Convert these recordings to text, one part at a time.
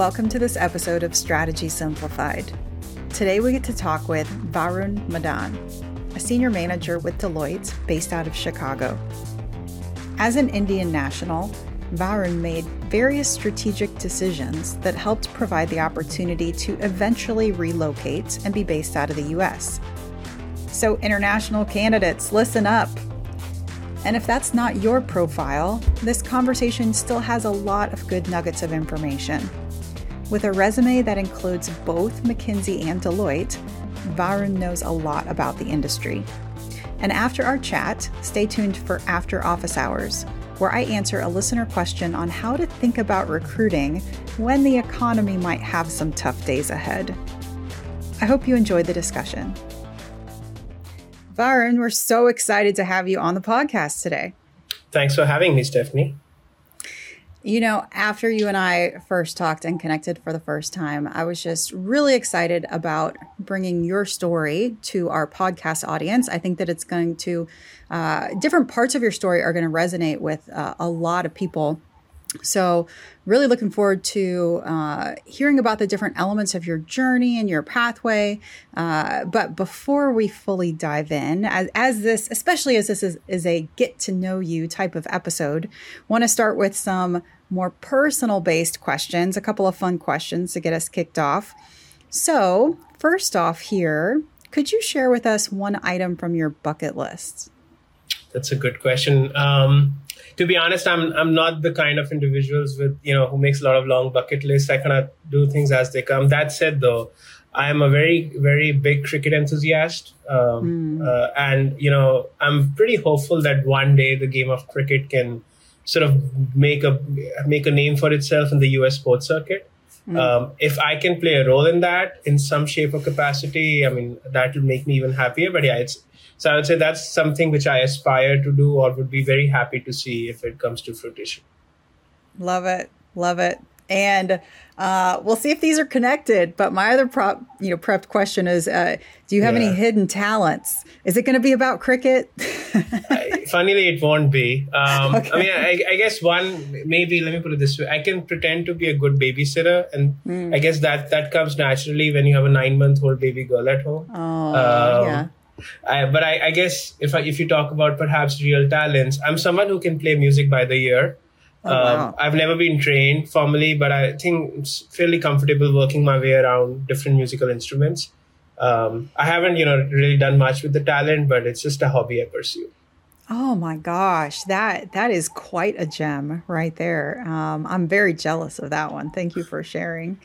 Welcome to this episode of Strategy Simplified. Today we get to talk with Varun Madan, a senior manager with Deloitte based out of Chicago. As an Indian national, Varun made various strategic decisions that helped provide the opportunity to eventually relocate and be based out of the US. So, international candidates, listen up. And if that's not your profile, this conversation still has a lot of good nuggets of information. With a resume that includes both McKinsey and Deloitte, Varun knows a lot about the industry. And after our chat, stay tuned for After Office Hours, where I answer a listener question on how to think about recruiting when the economy might have some tough days ahead. I hope you enjoyed the discussion. Varun, we're so excited to have you on the podcast today. Thanks for having me, Stephanie. You know, after you and I first talked and connected for the first time, I was just really excited about bringing your story to our podcast audience. I think that it's going to, uh, different parts of your story are going to resonate with uh, a lot of people so, really looking forward to uh, hearing about the different elements of your journey and your pathway. Uh, but before we fully dive in, as, as this, especially as this is, is a get to know you type of episode, want to start with some more personal based questions, a couple of fun questions to get us kicked off. So, first off, here, could you share with us one item from your bucket list? That's a good question. Um, to be honest, I'm I'm not the kind of individuals with you know who makes a lot of long bucket lists. I kind of do things as they come. That said, though, I am a very very big cricket enthusiast, um, mm. uh, and you know I'm pretty hopeful that one day the game of cricket can sort of make a make a name for itself in the U.S. sports circuit. Mm. Um, if I can play a role in that in some shape or capacity, I mean that will make me even happier. But yeah, it's so I would say that's something which I aspire to do or would be very happy to see if it comes to fruition. Love it. Love it. And uh, we'll see if these are connected. But my other prop, you know, prepped question is: uh, Do you have yeah. any hidden talents? Is it going to be about cricket? I, funnily, it won't be. Um, okay. I mean, I, I, guess one maybe. Let me put it this way: I can pretend to be a good babysitter, and mm. I guess that that comes naturally when you have a nine-month-old baby girl at home. Oh, um, yeah. I, but I, I, guess if I, if you talk about perhaps real talents, I'm someone who can play music by the ear. Oh, wow. um, I've never been trained formally, but I think it's fairly comfortable working my way around different musical instruments. Um, I haven't, you know, really done much with the talent, but it's just a hobby I pursue. Oh my gosh, that that is quite a gem right there. Um, I'm very jealous of that one. Thank you for sharing.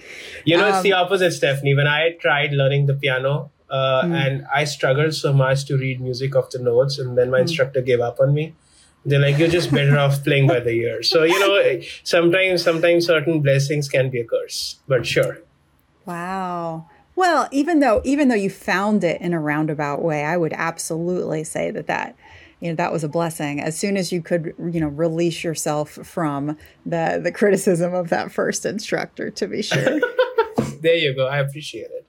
You know, um, it's the um, opposite, Stephanie. When I tried learning the piano, uh, mm. and I struggled so much to read music off the notes, and then my mm. instructor gave up on me. They're like, you're just better off playing by the ear. So you know, sometimes sometimes certain blessings can be a curse, but sure. Wow. Well, even though even though you found it in a roundabout way, I would absolutely say that that you know that was a blessing as soon as you could you know release yourself from the the criticism of that first instructor to be sure there you go i appreciate it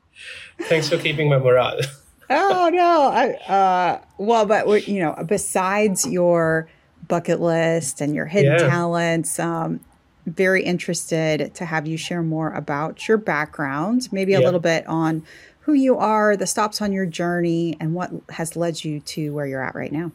Thanks for keeping my morale. oh no, I uh, well, but you know, besides your bucket list and your hidden yeah. talents, um, very interested to have you share more about your background, maybe a yeah. little bit on who you are, the stops on your journey, and what has led you to where you're at right now.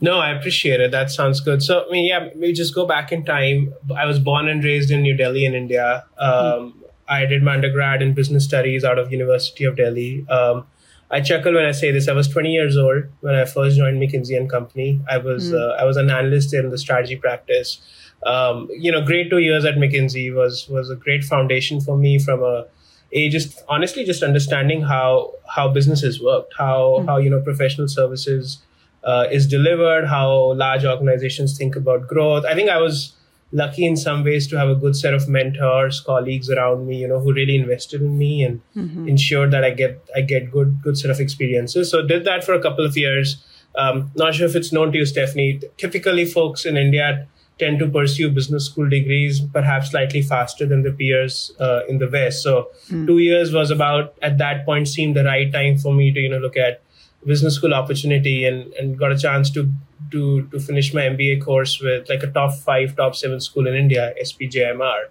No, I appreciate it. That sounds good. So, I mean, yeah, we just go back in time. I was born and raised in New Delhi in India. Um, mm-hmm. I did my undergrad in business studies out of University of Delhi. Um, I chuckle when I say this. I was 20 years old when I first joined McKinsey and Company. I was mm. uh, I was an analyst in the strategy practice. Um, you know, great two years at McKinsey was was a great foundation for me from a a just honestly just understanding how how businesses worked, how mm. how you know professional services uh, is delivered, how large organizations think about growth. I think I was lucky in some ways to have a good set of mentors, colleagues around me, you know, who really invested in me and mm-hmm. ensured that I get I get good good set of experiences. So did that for a couple of years. Um, not sure if it's known to you, Stephanie. Typically, folks in India tend to pursue business school degrees perhaps slightly faster than the peers uh, in the West. So mm. two years was about at that point seemed the right time for me to you know look at business school opportunity and and got a chance to to to finish my MBA course with like a top five, top seven school in India, SPJIMR.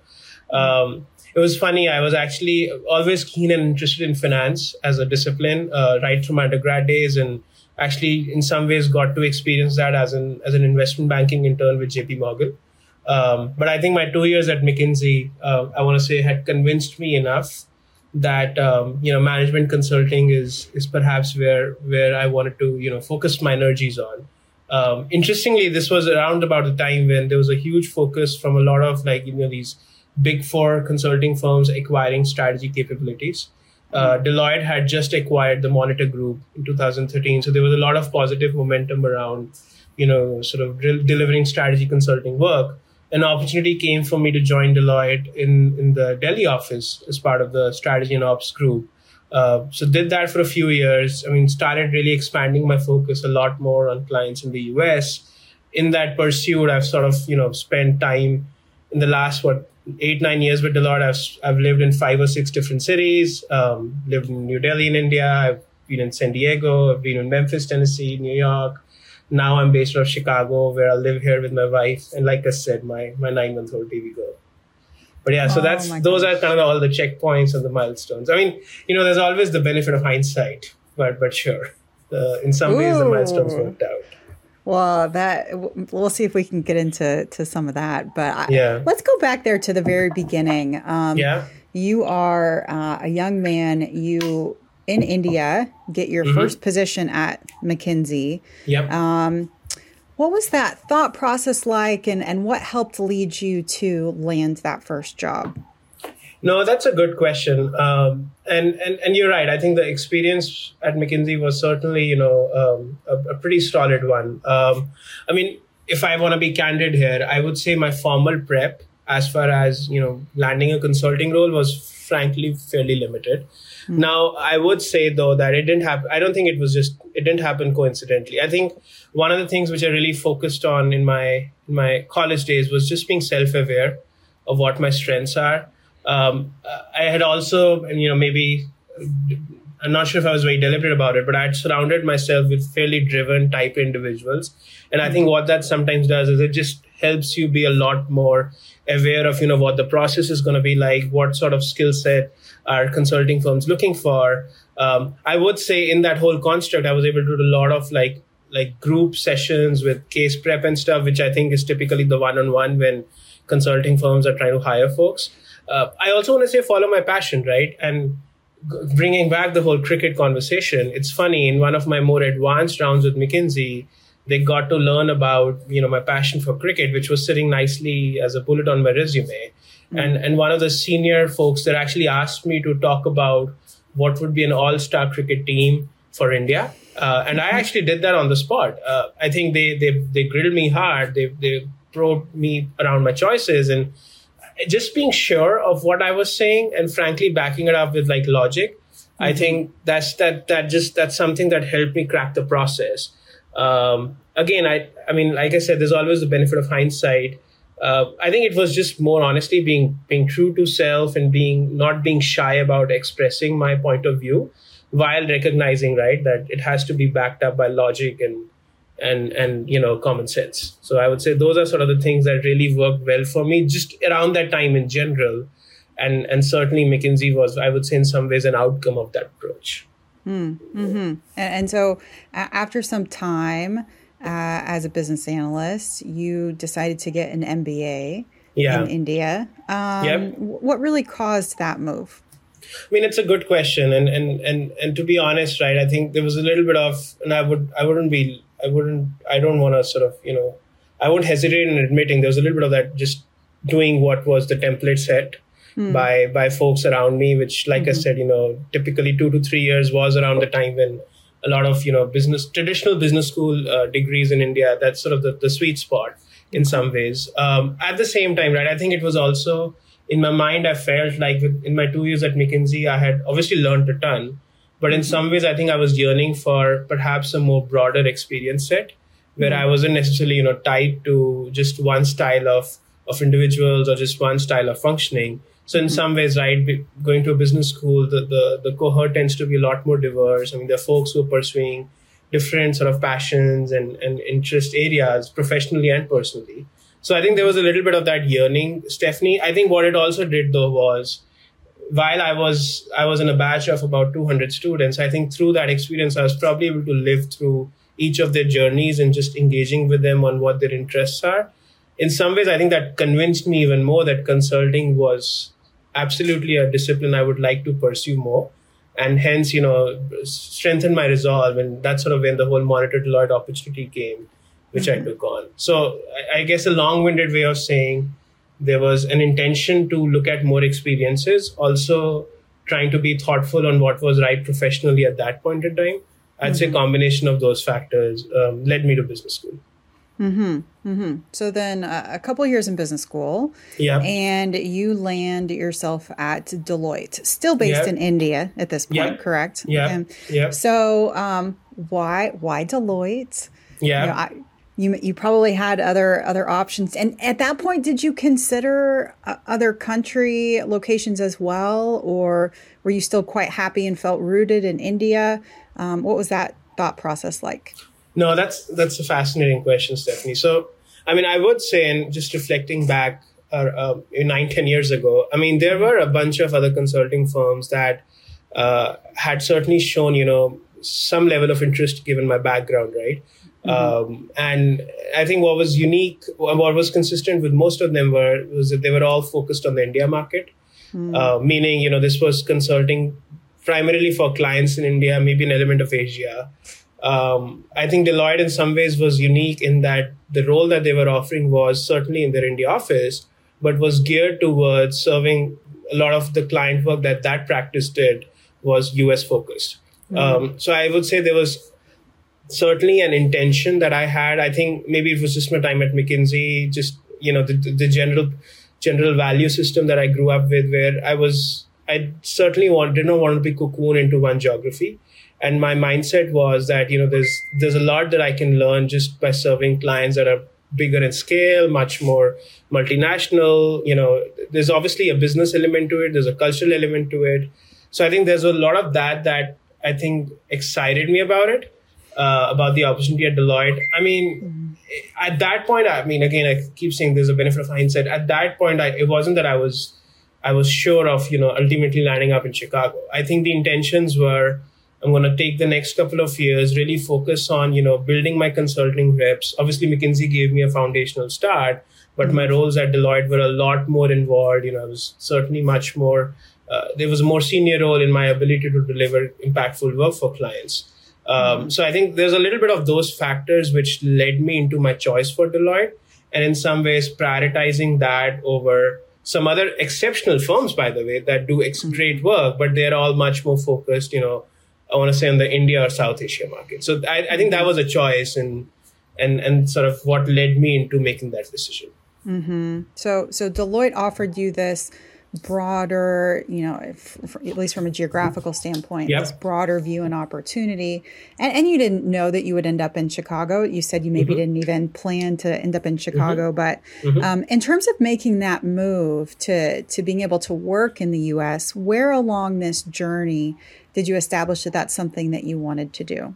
Um, it was funny. I was actually always keen and interested in finance as a discipline, uh, right from undergrad days, and actually in some ways got to experience that as an as an investment banking intern with JP Morgan. Um, but I think my two years at McKinsey, uh, I want to say, had convinced me enough that um, you know management consulting is is perhaps where where I wanted to you know focus my energies on. Um, interestingly, this was around about the time when there was a huge focus from a lot of like you know these big four consulting firms acquiring strategy capabilities. Uh, Deloitte had just acquired the Monitor Group in 2013, so there was a lot of positive momentum around, you know, sort of delivering strategy consulting work. An opportunity came for me to join Deloitte in in the Delhi office as part of the strategy and ops group. Uh, so did that for a few years. I mean, started really expanding my focus a lot more on clients in the US. In that pursuit, I've sort of you know spent time in the last what eight nine years with Deloitte, I've I've lived in five or six different cities. Um, lived in New Delhi in India. I've been in San Diego. I've been in Memphis, Tennessee, New York. Now I'm based out of Chicago, where I live here with my wife and, like I said, my my nine month old baby girl. But yeah, so oh, that's those are kind of all the checkpoints and the milestones. I mean, you know, there's always the benefit of hindsight, but but sure, uh, in some Ooh. ways the milestones worked out. Well, that we'll see if we can get into to some of that. But yeah, let's go back there to the very beginning. Um, yeah, you are uh, a young man. You in India get your mm-hmm. first position at McKinsey. Yep. Um, what was that thought process like, and and what helped lead you to land that first job? No, that's a good question, um, and and and you're right. I think the experience at McKinsey was certainly, you know, um, a, a, pretty solid one. Um, I mean, if I want to be candid here, I would say my formal prep, as far as you know, landing a consulting role, was frankly fairly limited. Mm-hmm. Now, I would say though that it didn't happen. I don't think it was just it didn't happen coincidentally. I think one of the things which I really focused on in my in my college days was just being self aware of what my strengths are um, I had also, you know, maybe I'm not sure if I was very deliberate about it, but I had surrounded myself with fairly driven type individuals. And I think what that sometimes does is it just helps you be a lot more aware of, you know, what the process is going to be like, what sort of skill set are consulting firms looking for. Um, I would say in that whole construct, I was able to do a lot of like, like group sessions with case prep and stuff, which I think is typically the one on one when consulting firms are trying to hire folks uh, I also want to say follow my passion, right? And bringing back the whole cricket conversation, it's funny in one of my more advanced rounds with McKinsey, they got to learn about you know my passion for cricket, which was sitting nicely as a bullet on my resume. Mm-hmm. And and one of the senior folks that actually asked me to talk about what would be an all-star cricket team for India. Uh, and I mm-hmm. actually did that on the spot. Uh, I think they they they grilled me hard. They they probed me around my choices and just being sure of what I was saying and frankly backing it up with like logic. Mm-hmm. I think that's that that just that's something that helped me crack the process. Um, again, I I mean, like I said, there's always the benefit of hindsight. Uh, I think it was just more honestly being being true to self and being not being shy about expressing my point of view, while recognizing right that it has to be backed up by logic and and and you know common sense. So i would say those are sort of the things that really worked well for me just around that time in general. And and certainly mckinsey was i would say in some ways an outcome of that approach mm, hmm and, and so after some time uh, as a business analyst you decided to get an mba yeah. in india um, yep. what really caused that move I mean, it's a good question, and and and and to be honest, right? I think there was a little bit of, and I would I wouldn't be I wouldn't, I don't want to sort of, you know, I won't hesitate in admitting there was a little bit of that just doing what was the template set mm. by by folks around me, which, like mm-hmm. I said, you know, typically two to three years was around the time when a lot of you know business traditional business school uh, degrees in India. That's sort of the, the sweet spot in some ways. Um, at the same time, right? I think it was also in my mind. I felt like in my two years at McKinsey, I had obviously learned a ton, but in some ways, I think I was yearning for perhaps a more broader experience set where. I wasn't necessarily, you know, tied to just one style of, of individuals or just one style of functioning. So in mm-hmm. some ways, right, going to a business school, the, the, the cohort tends to be a lot more diverse. I mean, there are folks who are pursuing different sort of passions and, and interest areas professionally and personally. So I think there was a little bit of that yearning, Stephanie. I think what it also did though was while I was I was in a batch of about 200 students, I think through that experience I was probably able to live through each of their journeys and just engaging with them on what their interests are. In some ways, I think that convinced me even more that consulting was absolutely a discipline I would like to pursue more. And hence, you know, strengthen my resolve. And that's sort of when the whole Monitor Deloitte opportunity came which mm-hmm. I took on. So I, I guess a long-winded way of saying there was an intention to look at more experiences, also trying to be thoughtful on what was right professionally at that point in time. I'd mm-hmm. say combination of those factors um, led me to business school. Hmm. Hmm. So then, uh, a couple years in business school. Yeah. And you land yourself at Deloitte, still based yep. in India at this point, yep. correct? Yeah. Yeah. So, um, why why Deloitte? Yeah. You know, I, you you probably had other other options and at that point did you consider uh, other country locations as well or were you still quite happy and felt rooted in india um, what was that thought process like no that's that's a fascinating question stephanie so i mean i would say and just reflecting back uh, uh, nine ten years ago i mean there were a bunch of other consulting firms that uh, had certainly shown you know some level of interest given my background right Mm-hmm. Um, and I think what was unique, what was consistent with most of them were was that they were all focused on the India market, mm. uh, meaning you know this was consulting primarily for clients in India, maybe an element of Asia. Um, I think Deloitte in some ways was unique in that the role that they were offering was certainly in their India office, but was geared towards serving a lot of the client work that that practice did was US focused. Mm. Um, so I would say there was certainly an intention that I had. I think maybe it was just my time at McKinsey, just you know the the general general value system that I grew up with, where I was I certainly want, did not want to be cocooned into one geography. And my mindset was that you know there's there's a lot that I can learn just by serving clients that are bigger in scale, much more multinational. You know, there's obviously a business element to it. There's a cultural element to it. So I think there's a lot of that that I think excited me about it uh, about the opportunity at Deloitte. I mean, mm-hmm. at that point, I mean, again, I keep saying there's a benefit of hindsight. At that point, I, it wasn't that I was, I was sure of, you know, ultimately landing up in Chicago. I think the intentions were, I'm going to take the next couple of years, really focus on, you know, building my consulting reps. Obviously, McKinsey gave me a foundational start, but mm-hmm. my roles at Deloitte were a lot more involved. You know, I was certainly much more. Uh, there was a more senior role in my ability to deliver impactful work for clients. Um, so I think there's a little bit of those factors which led me into my choice for Deloitte, and in some ways prioritizing that over some other exceptional firms, by the way, that do ex- mm-hmm. great work, but they're all much more focused. You know, I want to say on the India or South Asia market. So I, I think that was a choice, and and and sort of what led me into making that decision. Mm-hmm. So so Deloitte offered you this broader, you know, if, at least from a geographical standpoint, yep. this broader view and opportunity. And, and, you didn't know that you would end up in Chicago. You said you maybe mm-hmm. didn't even plan to end up in Chicago. Mm-hmm. But mm-hmm. Um, in terms of making that move to, to being able to work in the US, where along this journey did you establish that that's something that you wanted to do?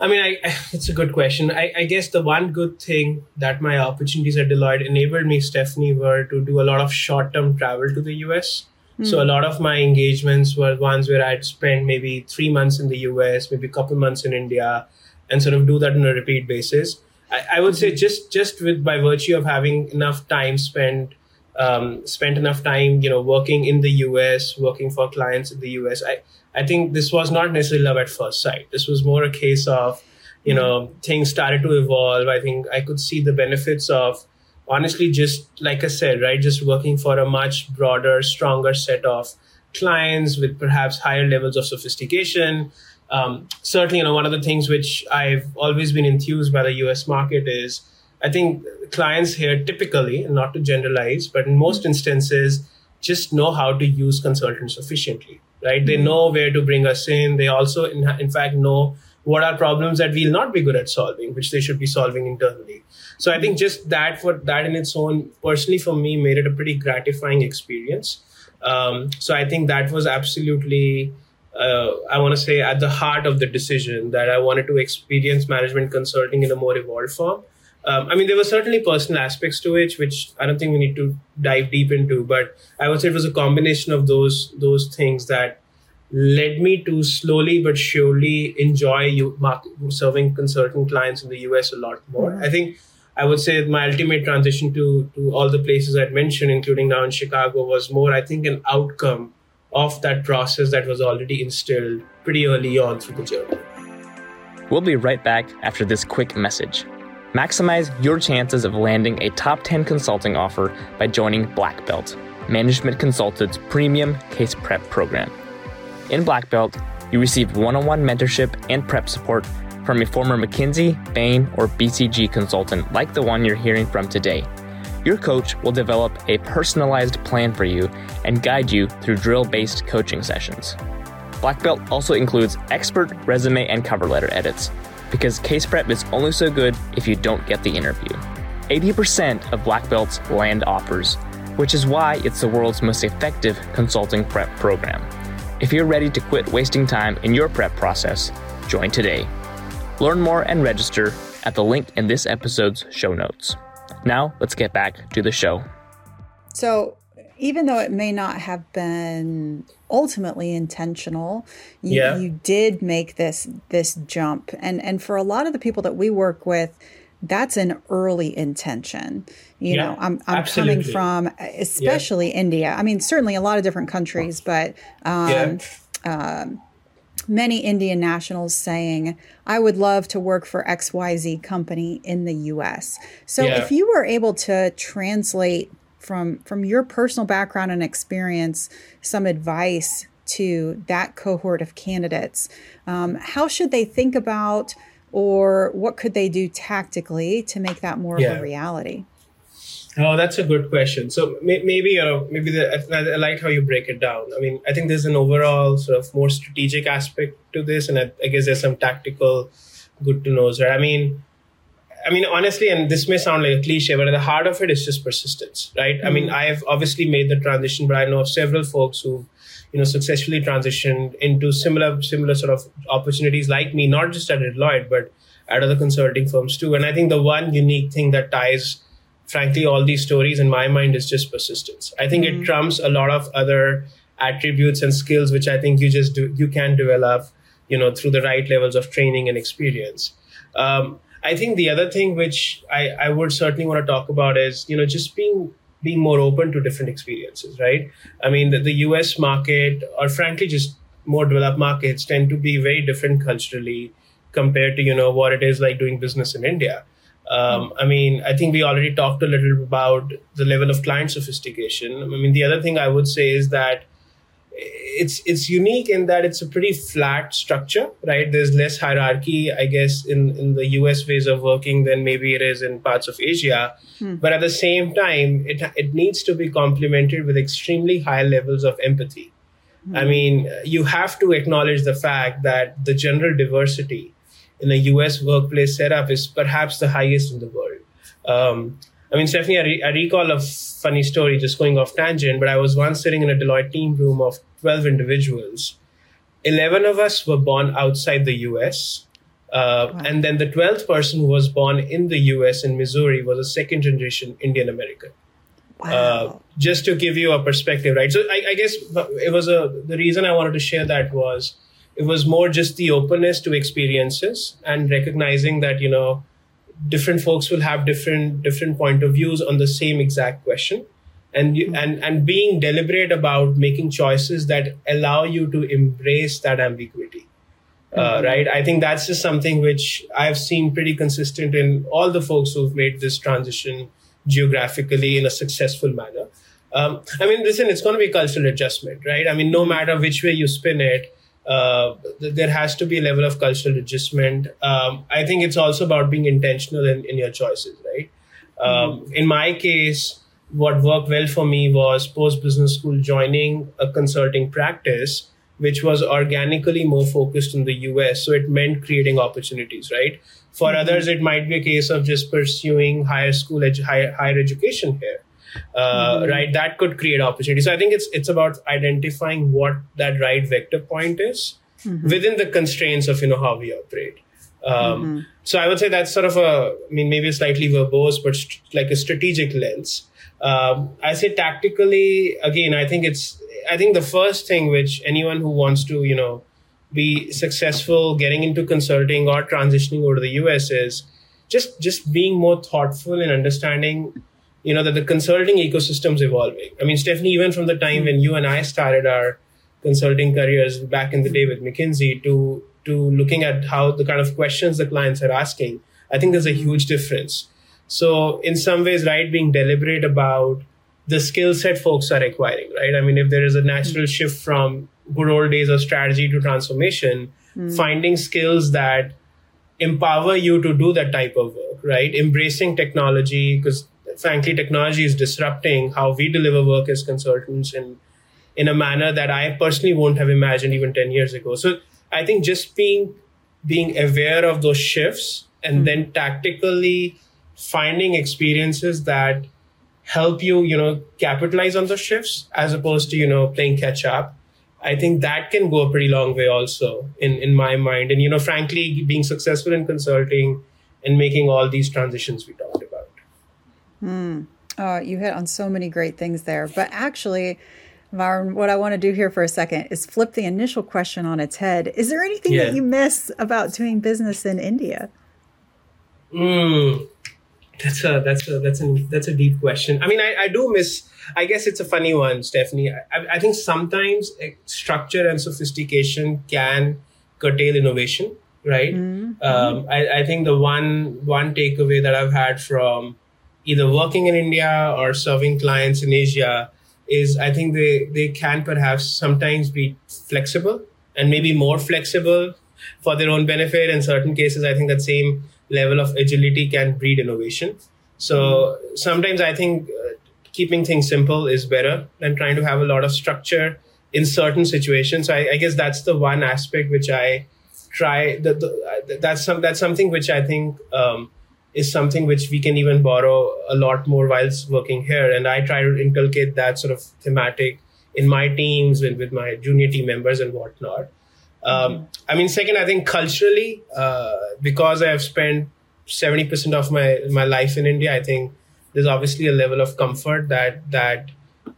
I mean, I, it's a good question. I, I, guess the one good thing that my opportunities at Deloitte enabled me, Stephanie, were to do a lot of short term travel to the US. Mm. So a lot of my engagements were ones where I'd spend maybe three months in the US, maybe a couple months in India, and sort of do that on a repeat basis. I, I would say hmm. just just with by virtue of having enough time spent um, spent enough time, you know, working in the US, working for clients in the US. I I think this was not necessarily love at first sight. This was more a case of, you know, things started to evolve. I think I could see the benefits of honestly just like I said, right, just working for a much broader, stronger set of clients with perhaps higher levels of sophistication. Um, certainly, you know, one of the things which I've always been enthused by the US market is I think clients here typically, not to generalize, but in most instances, just know how to use consultants efficiently right? They know where to bring us in. They also, in, in fact, know what are problems that we'll not be good at solving, which they should be solving internally. So I think just that for that in its own, personally for me, made it a pretty gratifying experience. Um, so I think that was absolutely, uh, I want to say, at the heart of the decision that I wanted to experience management consulting in a more evolved form. Um, I mean, there were certainly personal aspects to it, which I don't think we need to dive deep into. But I would say it was a combination of those those things that led me to slowly but surely enjoy you market, serving consulting clients in the US a lot more. Mm-hmm. I think I would say my ultimate transition to to all the places I'd mentioned, including now in Chicago, was more I think an outcome of that process that was already instilled pretty early on through the journey. We'll be right back after this quick message. Maximize your chances of landing a top 10 consulting offer by joining Black Belt, Management Consulted's premium case prep program. In Black Belt, you receive one on one mentorship and prep support from a former McKinsey, Bain, or BCG consultant like the one you're hearing from today. Your coach will develop a personalized plan for you and guide you through drill based coaching sessions. Black Belt also includes expert resume and cover letter edits because case prep is only so good if you don't get the interview. 80% of Black Belts land offers, which is why it's the world's most effective consulting prep program. If you're ready to quit wasting time in your prep process, join today. Learn more and register at the link in this episode's show notes. Now, let's get back to the show. So, even though it may not have been ultimately intentional you, yeah. you did make this this jump and and for a lot of the people that we work with that's an early intention you yeah, know i'm, I'm coming from especially yeah. india i mean certainly a lot of different countries but um, yeah. um, many indian nationals saying i would love to work for xyz company in the us so if you were able to translate from from your personal background and experience some advice to that cohort of candidates um, how should they think about or what could they do tactically to make that more yeah. of a reality Oh, that's a good question. So maybe you know, maybe the, I, I like how you break it down. I mean, I think there's an overall sort of more strategic aspect to this, and I, I guess there's some tactical good to knows. Right? I mean, I mean, honestly, and this may sound like a cliche, but at the heart of it is just persistence, right? Mm-hmm. I mean, mm-hmm. I have obviously made the transition, but I know of several folks who, you know, successfully transitioned into similar, similar sort of opportunities like me, not just at Deloitte, but at other consulting firms too. And I think the one unique thing that ties, frankly, all these stories in my mind is just persistence. I think mm-hmm. it trumps a lot of other attributes and skills, which I think you just do, you can develop, you know, through the right levels of training and experience. Um, I think the other thing which I, I would certainly want to talk about is, you know, just being being more open to different experiences, right? I mean, the, the US market, or frankly, just more developed markets tend to be very different culturally compared to, you know, what it is like doing business in India. Um, I mean, I think we already talked a little about the level of client sophistication. I mean, the other thing I would say is that it's it's unique in that it's a pretty flat structure, right? There's less hierarchy, I guess, in in the US ways of working than maybe it is in parts of Asia. Hmm. But at the same time, it it needs to be complemented with extremely high levels of empathy. Hmm. I mean, you have to acknowledge the fact that the general diversity in a US workplace setup is perhaps the highest in the world. Um, I mean, Stephanie, I, re- I, recall a funny story just going off tangent, but I was once sitting in a Deloitte team room of 12 individuals. 11 of us were born outside the US. Uh, wow. And then the 12th person who was born in the US in Missouri was a second generation Indian American. Wow. Uh, just to give you a perspective, right? So I, I guess it was a, the reason I wanted to share that was it was more just the openness to experiences and recognizing that, you know, different folks will have different different point of views on the same exact question. And you, and and being deliberate about making choices that allow you to embrace that ambiguity. Uh, mm-hmm. right? I think that's just something which i've seen pretty consistent in all the folks who've made this transition geographically in a successful manner. Um, i mean listen it's going to be cultural adjustment right? I mean no matter which way you spin it uh, there has to be a level of cultural adjustment. Um, I think it's also about being intentional in, in your choices, right? Um, mm-hmm. In my case, what worked well for me was post business school joining a consulting practice, which was organically more focused in the US. So it meant creating opportunities, right? For mm-hmm. others, it might be a case of just pursuing higher school, edu- higher, higher education here uh, mm-hmm. right? That could create opportunity. So I think it's it's about identifying what that right vector point is mm-hmm. within the constraints of you know how we operate. Um, mm-hmm. So I would say that's sort of a, I mean, maybe slightly verbose, but st- like a strategic lens. Um, I say tactically, again, I think it's, I think the first thing which anyone who wants to, you know, be successful getting into consulting or transitioning over to the US is just just being more thoughtful and understanding you know that the consulting ecosystem is evolving i mean stephanie even from the time when you and i started our consulting careers back in the day with mckinsey to to looking at how the kind of questions the clients are asking i think there's a huge difference so in some ways right being deliberate about the skill set folks are acquiring right i mean if there is a natural mm-hmm. shift from good old days of strategy to transformation mm-hmm. finding skills that empower you to do that type of work right embracing technology because frankly, technology is disrupting how we deliver work as consultants in in a manner that I personally won't have imagined even 10 years ago. So I think just being being aware of those shifts and mm-hmm. then tactically finding experiences that help you, you know, capitalize on those shifts as opposed to, you know, playing catch up. I think that can go a pretty long way also in, in my mind. And, you know, frankly, being successful in consulting and making all these transitions we about. Mm. Oh, you hit on so many great things there. But actually, Varun, what I want to do here for a second is flip the initial question on its head. Is there anything yeah. that you miss about doing business in India? Mm, that's a that's a that's a that's a deep question. I mean, I, I do miss. I guess it's a funny one, Stephanie. I, I think sometimes eh, structure and sophistication can curtail innovation, right? Mm-hmm. Um, I, I think the one one takeaway that I've had from either working in India or serving clients in Asia is I think they, they can perhaps sometimes be flexible and maybe more flexible for their own benefit. In certain cases, I think that same level of agility can breed innovation. So sometimes I think uh, keeping things simple is better than trying to have a lot of structure in certain situations. So I, I guess that's the one aspect which I try. The, the, that's some that's something which I think um, is something which we can even borrow a lot more whilst working here. And I try to inculcate that sort of thematic in my teams and with my junior team members and whatnot. Um, mm-hmm. I mean, second, I think culturally, uh, because I have spent 70% of my, my life in India, I think there's obviously a level of comfort that, that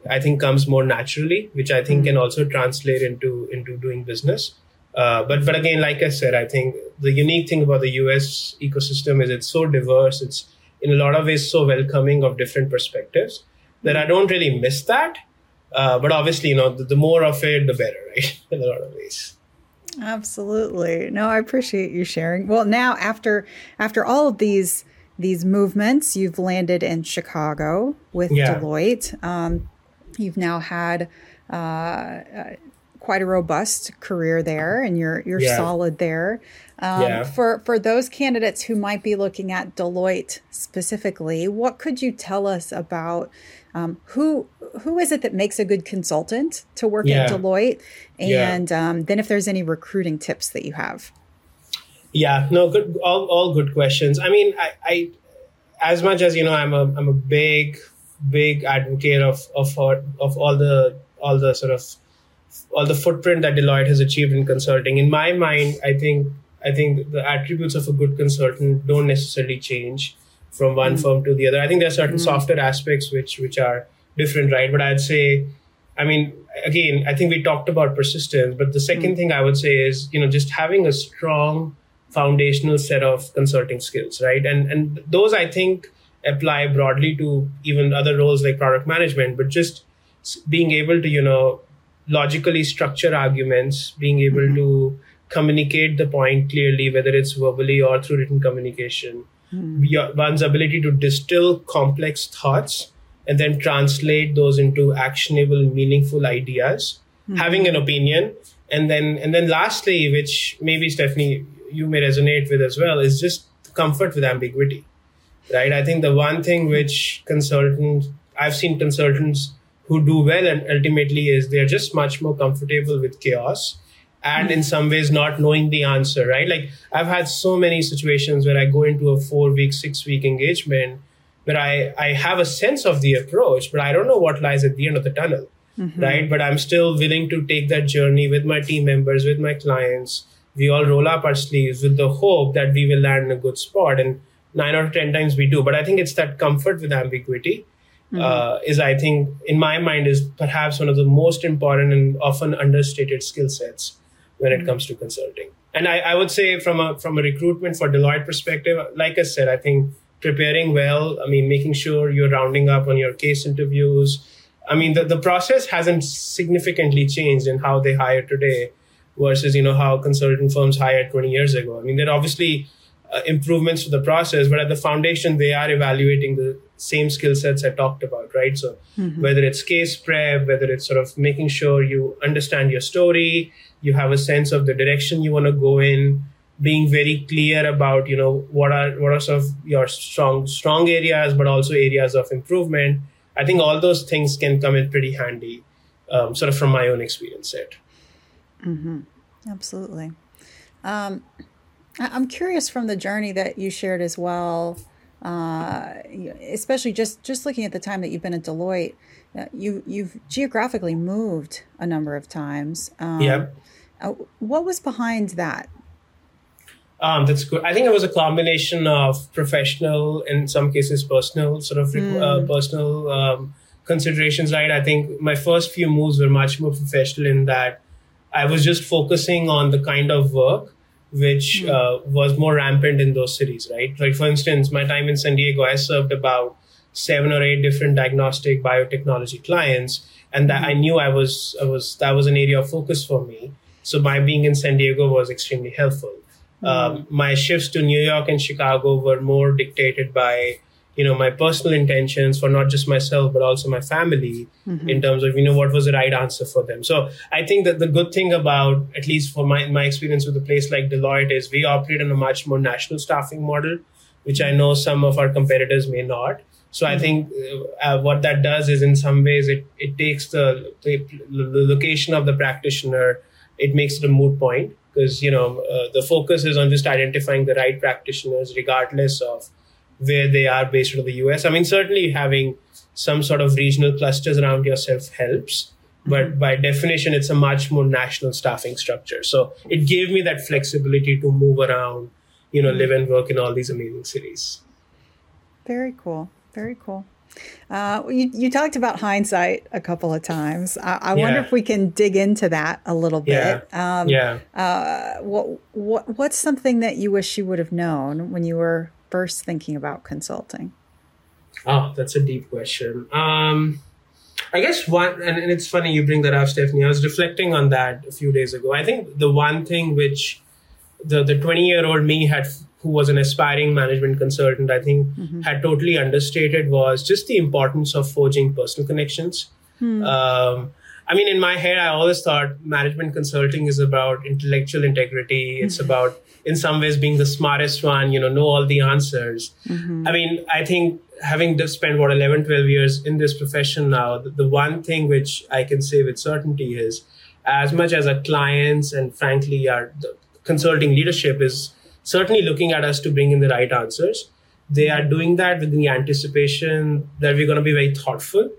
I think comes more naturally, which I think mm-hmm. can also translate into, into doing business. Uh, but but again, like I said, I think the unique thing about the US ecosystem is it's so diverse. It's in a lot of ways so welcoming of different perspectives that I don't really miss that. Uh, but obviously, you know, the, the, more of it, the better, right? in a lot of ways. Absolutely. No, I appreciate you sharing. Well, now after after all of these these movements, you've landed in Chicago with yeah. Deloitte. Um, you've now had uh, uh quite a robust career there and you're you're yeah. solid there. Um, yeah. For for those candidates who might be looking at Deloitte specifically, what could you tell us about um, who who is it that makes a good consultant to work yeah. at Deloitte, and yeah. um, then if there's any recruiting tips that you have. Yeah, no, good, all all good questions. I mean, I, I as much as you know, I'm a I'm a big big advocate of of of all the all the sort of all the footprint that Deloitte has achieved in consulting. In my mind, I think I think the attributes of a good consultant don't necessarily change from one mm firm to the other. I think there are certain mm softer aspects which which are different, right? But I'd say, I mean, again, I think we talked about persistence, but the second mm thing I would say is, you know, just having a strong foundational set of consulting skills, right? And and those I think apply broadly to even other roles like product management, but just being able to, you know, logically structure arguments, being able mm-hmm. to communicate the point clearly, whether it's verbally or through written communication. Mm-hmm. One's ability to distill complex thoughts and then translate those into actionable, meaningful ideas. Mm-hmm. Having an opinion, and then and then lastly, which maybe Stephanie you may resonate with as well, is just comfort with ambiguity. Right? I think the one thing which consultants I've seen consultants who do well and ultimately is they're just much more comfortable with chaos and in some ways not knowing the answer right like i've had so many situations where i go into a four week six week engagement where i i have a sense of the approach but i don't know what lies at the end of the tunnel mm-hmm. right but i'm still willing to take that journey with my team members with my clients we all roll up our sleeves with the hope that we will land in a good spot. And nine out of 10 times we do. But I think it's that comfort with ambiguity. Mm-hmm. Uh, is I think in my mind is perhaps one of the most important and often understated skill sets when it mm-hmm. comes to consulting. And I, I would say from a from a recruitment for Deloitte perspective, like I said, I think preparing well, I mean, making sure you're rounding up on your case interviews. I mean, the, the process hasn't significantly changed in how they hire today versus, you know, how consulting firms hired 20 years ago. I mean, they're obviously uh, improvements to the process, but at the foundation, they are evaluating the same skill sets I talked about, right? So mm-hmm. whether it's case prep, whether it's sort of making sure you understand your story, you have a sense of the direction you want to go in, being very clear about, you know, what are what are sort of your strong strong areas, but also areas of improvement. I think all those things can come in pretty handy, um, sort of from my own experience set. Mm-hmm. Absolutely. Um, I'm curious from the journey that you shared as well, uh, especially just just looking at the time that you've been at Deloitte. Uh, you you've geographically moved a number of times. Um, yeah. Uh, what was behind that? Um, that's good. I think it was a combination of professional, in some cases, personal sort of mm. personal um, considerations. Right. I think my first few moves were much more professional in that I was just focusing on the kind of work which mm. uh, was more rampant in those cities, right? Like, for instance, my time in San Diego, I served about seven or eight different diagnostic biotechnology clients, and that. I knew I was, I was, that was an area of focus for me. So my being in San Diego was extremely helpful. Mm. Um, my shifts to New York and Chicago were more dictated by you know my personal intentions for not just myself but also my family mm-hmm. in terms of you know what was the right answer for them so i think that the good thing about at least for my, my experience with a place like deloitte is we operate on a much more national staffing model which i know some of our competitors may not so mm-hmm. i think uh, uh, what that does is in some ways it, it takes the, the, the location of the practitioner it makes it a moot point because you know uh, the focus is on just identifying the right practitioners regardless of where they are based out of the US. I mean, certainly having some sort of regional clusters around yourself helps, but mm-hmm. by definition, it's a much more national staffing structure. So it gave me that flexibility to move around, you know, live and work in all these amazing cities. Very cool. Very cool. Uh, you, you talked about hindsight a couple of times. I, I yeah. wonder if we can dig into that a little bit. Yeah. Um, yeah. Uh, what, what, what's something that you wish you would have known when you were first thinking about consulting? Oh, that's a deep question. Um, I guess one, and, and it's funny you bring that up, Stephanie. I was reflecting on that a few days ago. I think the one thing which the the 20 year old me had, who was an aspiring management consultant, I think mm-hmm. had totally understated was just the importance of forging personal connections. Hmm. Um, I mean, in my head, I always thought management consulting is about intellectual integrity. It's mm-hmm. about, in some ways, being the smartest one, you know, know all the answers. Mm-hmm. I mean, I think having spent, what, 11, 12 years in this profession now, the, the one thing which I can say with certainty is as much as our clients and frankly our consulting leadership is certainly looking at us to bring in the right answers, they are doing that with the anticipation that we're going to be very thoughtful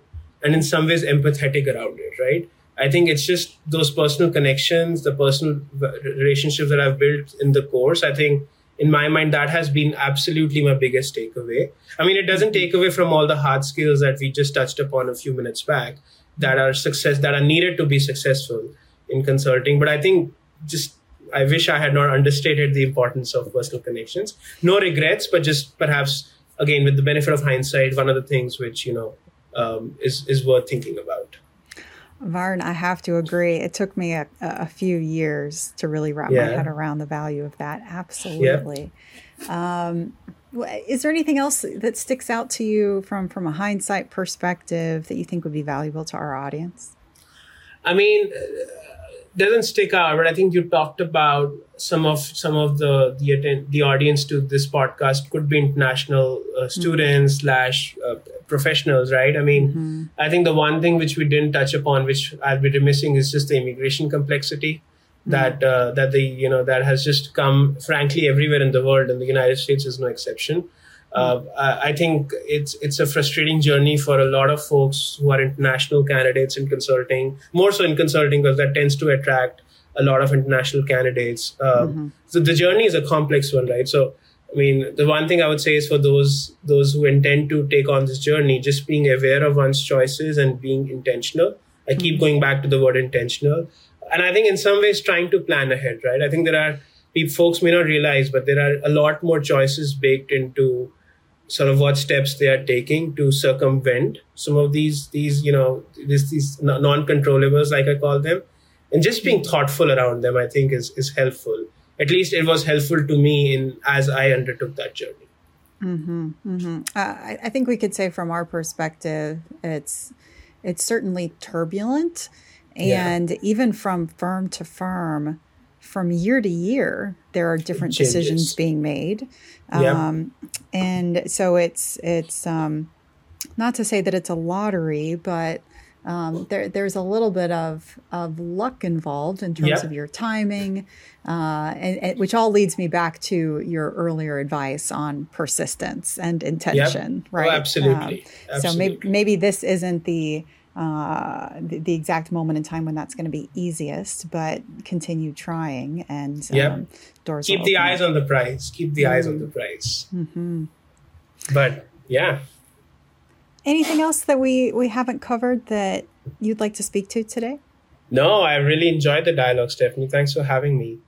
and in some ways empathetic around it, right? I think it's just those personal connections, the personal relationships that I've built in the course. I think in my mind, that has been absolutely my biggest takeaway. I mean, it doesn't take away from all the hard skills that we just touched upon a few minutes back that are success that are needed to be successful in consulting. But I think just I wish I had not understated the importance of personal connections. No regrets, but just perhaps again with the benefit of hindsight, one of the things which you know um, is is worth thinking about. Varun, I have to agree. It took me a, a few years to really wrap yeah. my head around the value of that. Absolutely. Um, is there anything else that sticks out to you from from a hindsight perspective that you think would be valuable to our audience? I mean, doesn't stick out, but I think you talked about some of some of the the atten- the audience to this podcast could be international uh, students mm-hmm. slash uh, professionals, right? I mean, mm-hmm. I think the one thing which we didn't touch upon, which I'll be missing, is just the immigration complexity mm-hmm. that uh, that the you know that has just come frankly everywhere in the world, and the United States is no exception. Uh, I think it's it's a frustrating journey for a lot of folks who are international candidates in consulting, more so in consulting because that tends to attract a lot of international candidates. Um, mm-hmm. So the journey is a complex one, right? So I mean, the one thing I would say is for those those who intend to take on this journey, just being aware of one's choices and being intentional. I keep mm-hmm. going back to the word intentional, and I think in some ways trying to plan ahead, right? I think there are folks may not realize, but there are a lot more choices baked into sort of what steps they are taking to circumvent some of these these you know these these non-controllables like I call them, and just being thoughtful around them. I think is is helpful. At least it was helpful to me in as I undertook that journey. Mm-hmm, mm-hmm. Uh, I, I think we could say from our perspective, it's it's certainly turbulent, and yeah. even from firm to firm from year to year, there are different Changes. decisions being made. Um, And so it's it's um, not to say that it's a lottery, but um, there, there's a little bit of, of luck involved in terms of your timing, uh, and, and, which all leads me back to your earlier advice on persistence and intention, yep. right? Oh, absolutely. absolutely. Um, so maybe, maybe this isn't the uh, the, the, exact moment in time when that's going to be easiest, but continue trying and yep. um, doors. Keep the eyes on the prize. Keep the mm. eyes on the prize. Mm-hmm. But yeah. Anything else that we we haven't covered that you'd like to speak to today? No, I really enjoyed the dialogue, Stephanie. Thanks for having me.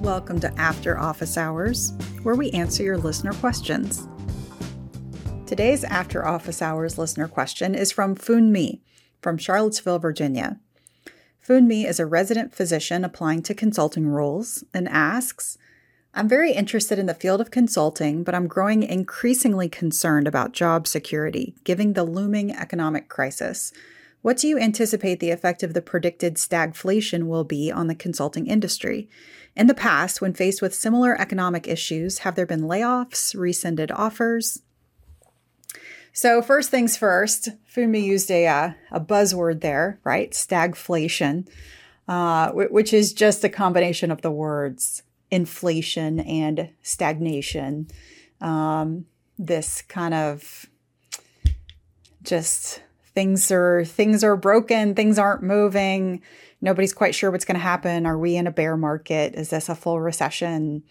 Welcome to After Office Hours, where we answer your listener questions. Today's After Office Hours listener question is from Funmi from Charlottesville, Virginia. Funmi is a resident physician applying to consulting roles and asks, I'm very interested in the field of consulting, but I'm growing increasingly concerned about job security, given the looming economic crisis. What do you anticipate the effect of the predicted stagflation will be on the consulting industry? In the past, when faced with similar economic issues, have there been layoffs, rescinded offers? So first things first, Funmi used a uh, a buzzword there, right? Stagflation, uh, which is just a combination of the words inflation and stagnation. Um, this kind of just things are things are broken, things aren't moving. Nobody's quite sure what's going to happen. Are we in a bear market? Is this a full recession?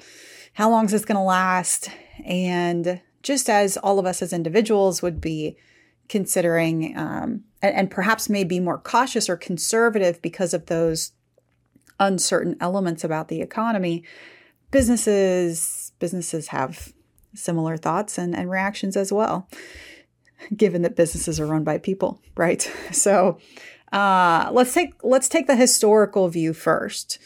How long is this going to last? And just as all of us as individuals would be considering um, and, and perhaps may be more cautious or conservative because of those uncertain elements about the economy businesses businesses have similar thoughts and, and reactions as well given that businesses are run by people right? So uh, let's take let's take the historical view first.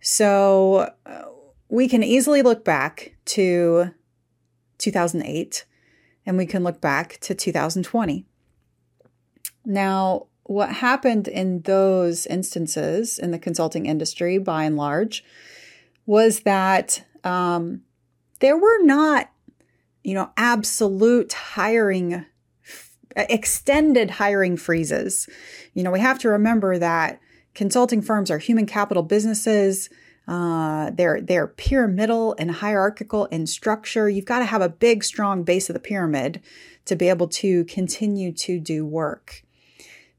So uh, we can easily look back to 2008, and we can look back to 2020. Now, what happened in those instances in the consulting industry, by and large, was that um, there were not, you know, absolute hiring, extended hiring freezes. You know, we have to remember that consulting firms are human capital businesses. Uh, they're they're pyramidal and hierarchical in structure. You've got to have a big, strong base of the pyramid to be able to continue to do work.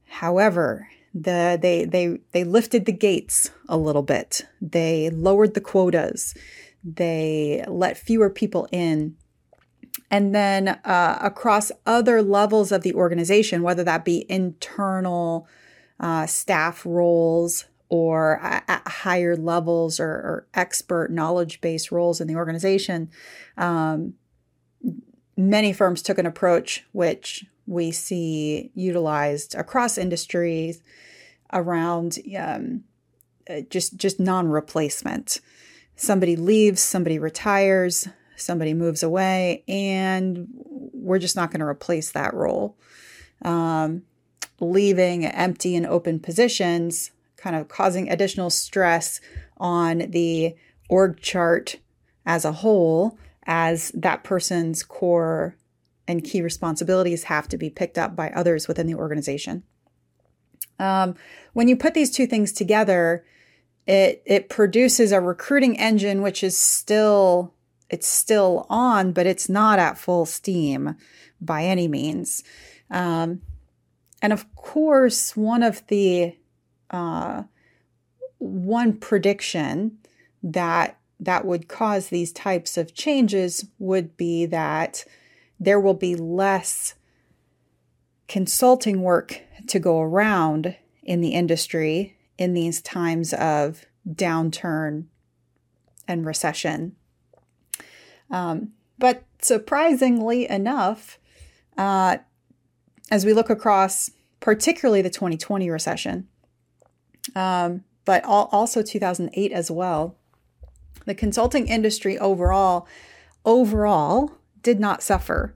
However, the they they they lifted the gates a little bit. They lowered the quotas. They let fewer people in. And then uh, across other levels of the organization, whether that be internal uh, staff roles, or at higher levels or, or expert knowledge based roles in the organization, um, many firms took an approach which we see utilized across industries around um, uh, just just non replacement. Somebody leaves, somebody retires, somebody moves away, and we're just not going to replace that role. Um, leaving empty and open positions kind of causing additional stress on the org chart as a whole, as that person's core and key responsibilities have to be picked up by others within the organization. Um, when you put these two things together, it it produces a recruiting engine which is still it's still on, but it's not at full steam by any means. Um, and of course, one of the uh, one prediction that that would cause these types of changes would be that there will be less consulting work to go around in the industry in these times of downturn and recession. Um, but surprisingly enough, uh, as we look across particularly the 2020 recession, um, but also 2008 as well, the consulting industry overall overall did not suffer.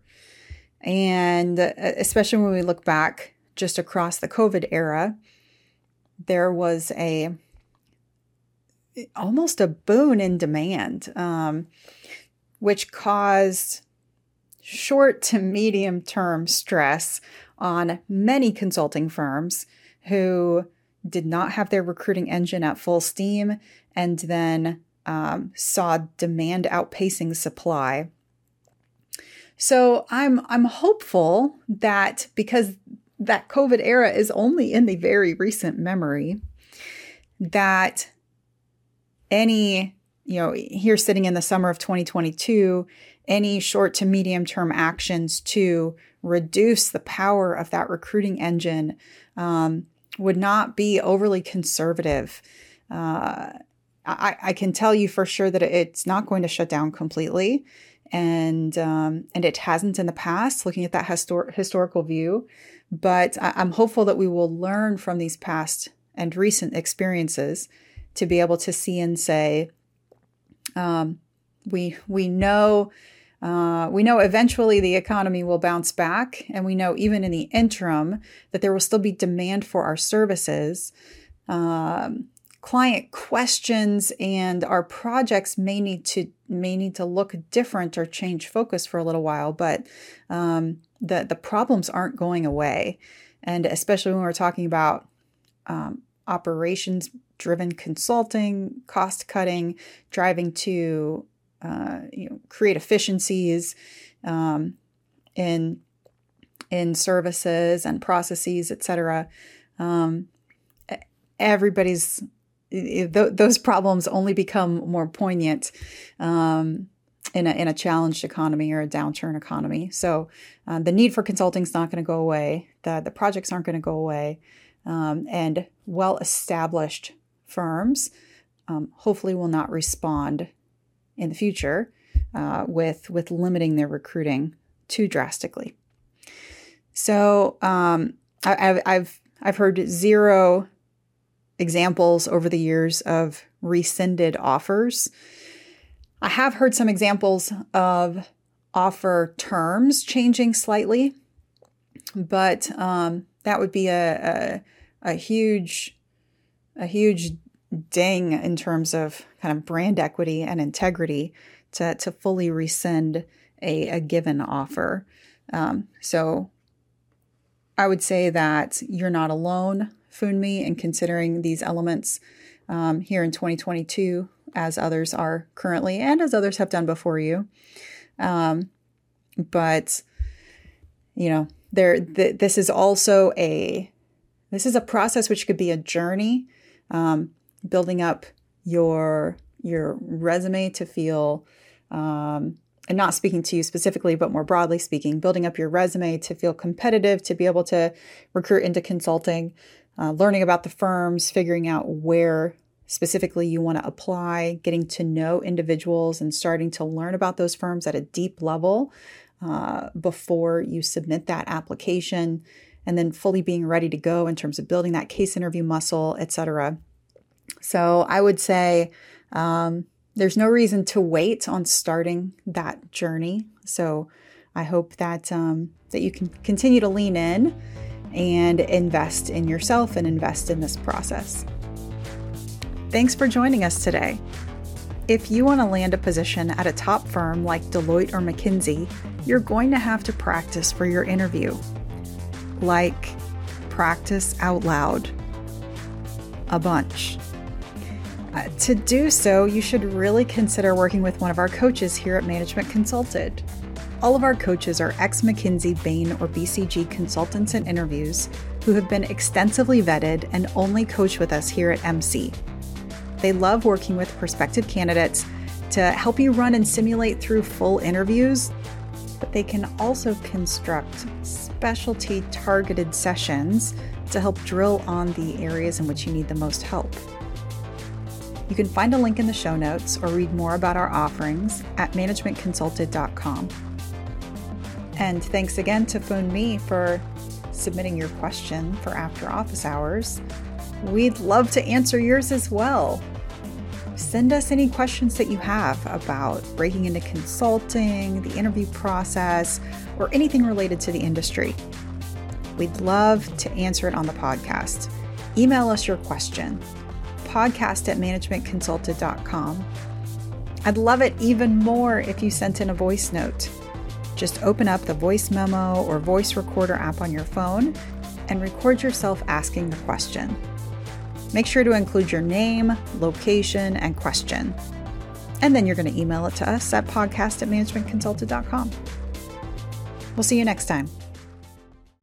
And uh, especially when we look back just across the COVID era, there was a almost a boon in demand, um, which caused short to medium term stress on many consulting firms who did not have their recruiting engine at full steam and then um, saw demand outpacing supply. So I'm I'm hopeful that because that COVID era is only in the very recent memory, that any you know here sitting in the summer of 2022 any short to medium term actions to reduce the power of that recruiting engine um, would not be overly conservative. Uh, I, I, can tell you for sure that it's not going to shut down completely, and um, and it hasn't in the past. Looking at that histor- historical view, but I, I'm hopeful that we will learn from these past and recent experiences to be able to see and say, um, we we know uh, we know eventually the economy will bounce back, and we know even in the interim that there will still be demand for our services. Um, client questions and our projects may need to may need to look different or change focus for a little while, but um, the the problems aren't going away, and especially when we're talking about um, operations driven consulting, cost cutting, driving to uh, you know, create efficiencies um, in in services and processes, et cetera. Um, everybody's th- those problems only become more poignant um, in a in a challenged economy or a downturn economy. So uh, the need for consulting is not going to go away. The the projects aren't going to go away, um, and well established firms um, hopefully will not respond in the future uh, with with limiting their recruiting too drastically. So um, I, I've I've heard zero examples over the years of rescinded offers. I have heard some examples of offer terms changing slightly, but um, that would be a, a, a huge a huge ding in terms of kind of brand equity and integrity to, to fully rescind a, a given offer. Um, so I would say that you're not alone, Funmi, in considering these elements um, here in 2022, as others are currently and as others have done before you. Um, but you know, there th- this is also a this is a process which could be a journey. Um, building up your your resume to feel um, and not speaking to you specifically, but more broadly speaking, building up your resume to feel competitive, to be able to recruit into consulting, uh, learning about the firms, figuring out where specifically you want to apply, getting to know individuals, and starting to learn about those firms at a deep level uh, before you submit that application, and then fully being ready to go in terms of building that case interview muscle, et cetera. So I would say um, there's no reason to wait on starting that journey. So I hope that um, that you can continue to lean in and invest in yourself and invest in this process. Thanks for joining us today. If you want to land a position at a top firm like Deloitte or McKinsey, you're going to have to practice for your interview. Like, practice out loud. A bunch. To do so, you should really consider working with one of our coaches here at Management Consulted. All of our coaches are ex McKinsey, Bain, or BCG consultants and interviews who have been extensively vetted and only coach with us here at MC. They love working with prospective candidates to help you run and simulate through full interviews, but they can also construct specialty targeted sessions to help drill on the areas in which you need the most help. You can find a link in the show notes or read more about our offerings at managementconsulted.com. And thanks again to Funmi for submitting your question for after office hours. We'd love to answer yours as well. Send us any questions that you have about breaking into consulting, the interview process, or anything related to the industry. We'd love to answer it on the podcast. Email us your question podcast at managementconsulted.com. I'd love it even more if you sent in a voice note. Just open up the voice memo or voice recorder app on your phone and record yourself asking the question. Make sure to include your name, location, and question. And then you're going to email it to us at podcast at managementconsulted.com. We'll see you next time.